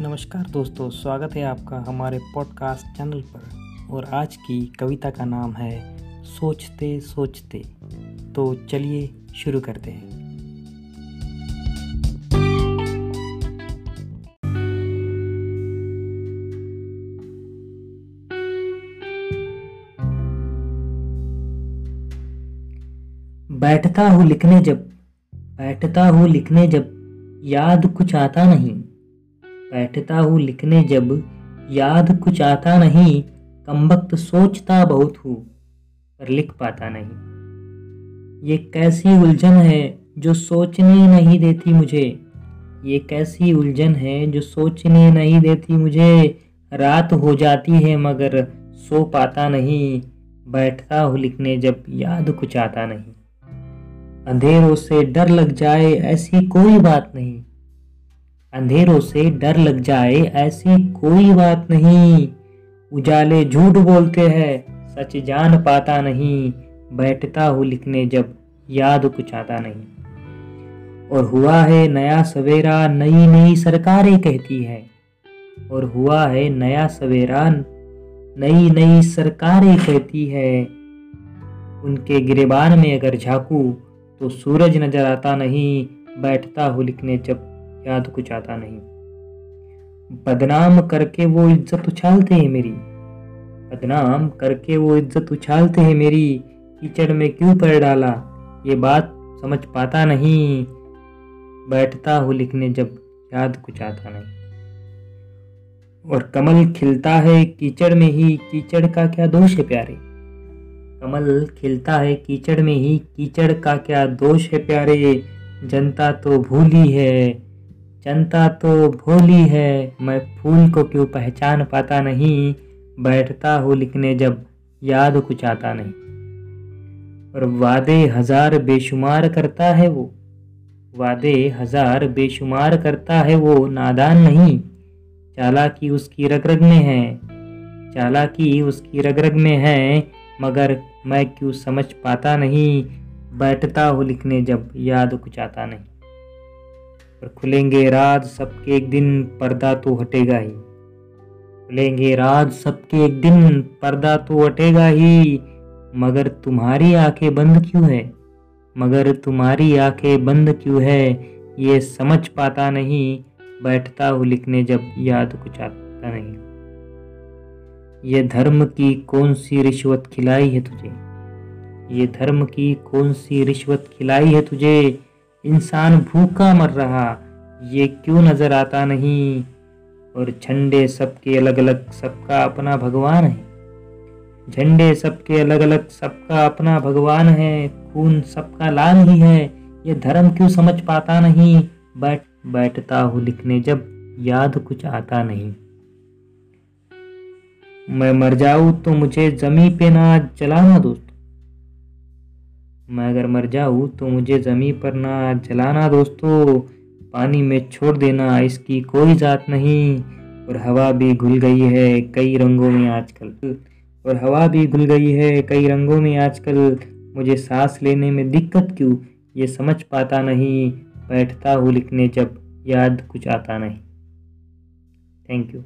नमस्कार दोस्तों, स्वागत है आपका हमारे पॉडकास्ट चैनल पर। और आज की कविता का नाम है, सोचते सोचते। तो चलिए शुरू करते हैं। बैठता हूँ लिखने जब, बैठता हूँ लिखने जब, याद कुछ आता नहीं। बैठता हूँ लिखने जब। याद कुछ आता नहीं कम वक्त सोचता बहुत हूँ, पर लिख पाता नहीं। ये कैसी उलझन है जो सोचने नहीं देती मुझे? ये कैसी उलझन है जो सोचने नहीं देती मुझे? रात हो जाती है मगर सो पाता नहीं। बैठता हूँ लिखने जब याद कुछ आता नहीं। अंधेरों से डर लग जाए ऐसी कोई बात नहीं। अंधेरों से डर लग जाए, ऐसी कोई बात नहीं। उजाले झूठ बोलते हैं, सच जान पाता नहीं। बैठता हूँ लिखने जब, याद कुछ आता नहीं। और हुआ है नया सवेरा, नई नई सरकारें कहती है। और हुआ है नया सवेरा, नई नई सरकारें कहती है। उनके गिरेबान में अगर झांकू तो सूरज नज़र आता नहीं। बैठता हूँ लिखने जब याद कुछ आता नहीं। बदनाम करके वो इज़्ज़त उछालते हैं मेरी। बदनाम करके वो इज़्ज़त उछालते हैं मेरी। कीचड़ में क्यों पर डाला? ये बात समझ पाता नहीं। बैठता हूँ लिखने जब याद कुछ आता नहीं। और कमल खिलता है कीचड़ में ही, कीचड़ का क्या दोष है प्यारे? कमल खिलता है कीचड़ में ही, कीचड़ का क्या दोष है प्यारे? जनता तो भूली है। जनता तो भोली है, मैं फूल को क्यों पहचान पाता नहीं? बैठता हूँ लिखने जब, याद कुछ आता नहीं। और वादे हज़ार बेशुमार करता है वो। वादे हज़ार बेशुमार करता है वो, नादान नहीं। चालाकी उसकी रग रग में है। चालाकी उसकी रग रग में है, मगर मैं क्यों समझ पाता नहीं? बैठता हूँ लिखने जब, याद कुछ आता नहीं। और खुलेंगे राज सबके एक दिन, पर्दा तो हटेगा ही। खुलेंगे राज सबके एक दिन, पर्दा तो हटेगा ही। मगर तुम्हारी आँखें बंद क्यों है? मगर तुम्हारी आँखें बंद क्यों है? ये समझ पाता नहीं। बैठता हूँ लिखने जब याद कुछ आता नहीं। ये धर्म की कौन सी रिश्वत खिलाई है तुझे? ये धर्म की कौन सी रिश्वत खिलाई है तुझे? इंसान भूखा मर रहा, ये क्यों नज़र आता नहीं? और झंडे सबके अलग अलग सबका अपना भगवान है। झंडे सबके अलग अलग सबका अपना भगवान है। खून सबका लाल ही है। ये धर्म क्यों समझ पाता नहीं? बैठ, बैठता हूँ लिखने जब याद कुछ आता नहीं। मैं मर जाऊँ तो मुझे जमी पे ना जलाना दोस्त। मैं अगर मर जाऊँ तो मुझे ज़मीन पर ना जलाना दोस्तों। पानी में छोड़ देना इसकी कोई ज़ात नहीं। और हवा भी घुल गई है कई रंगों में आजकल। और हवा भी घुल गई है कई रंगों में आजकल। मुझे सांस लेने में दिक्कत क्यों? ये समझ पाता नहीं। बैठता हूँ लिखने जब याद कुछ आता नहीं। Thank you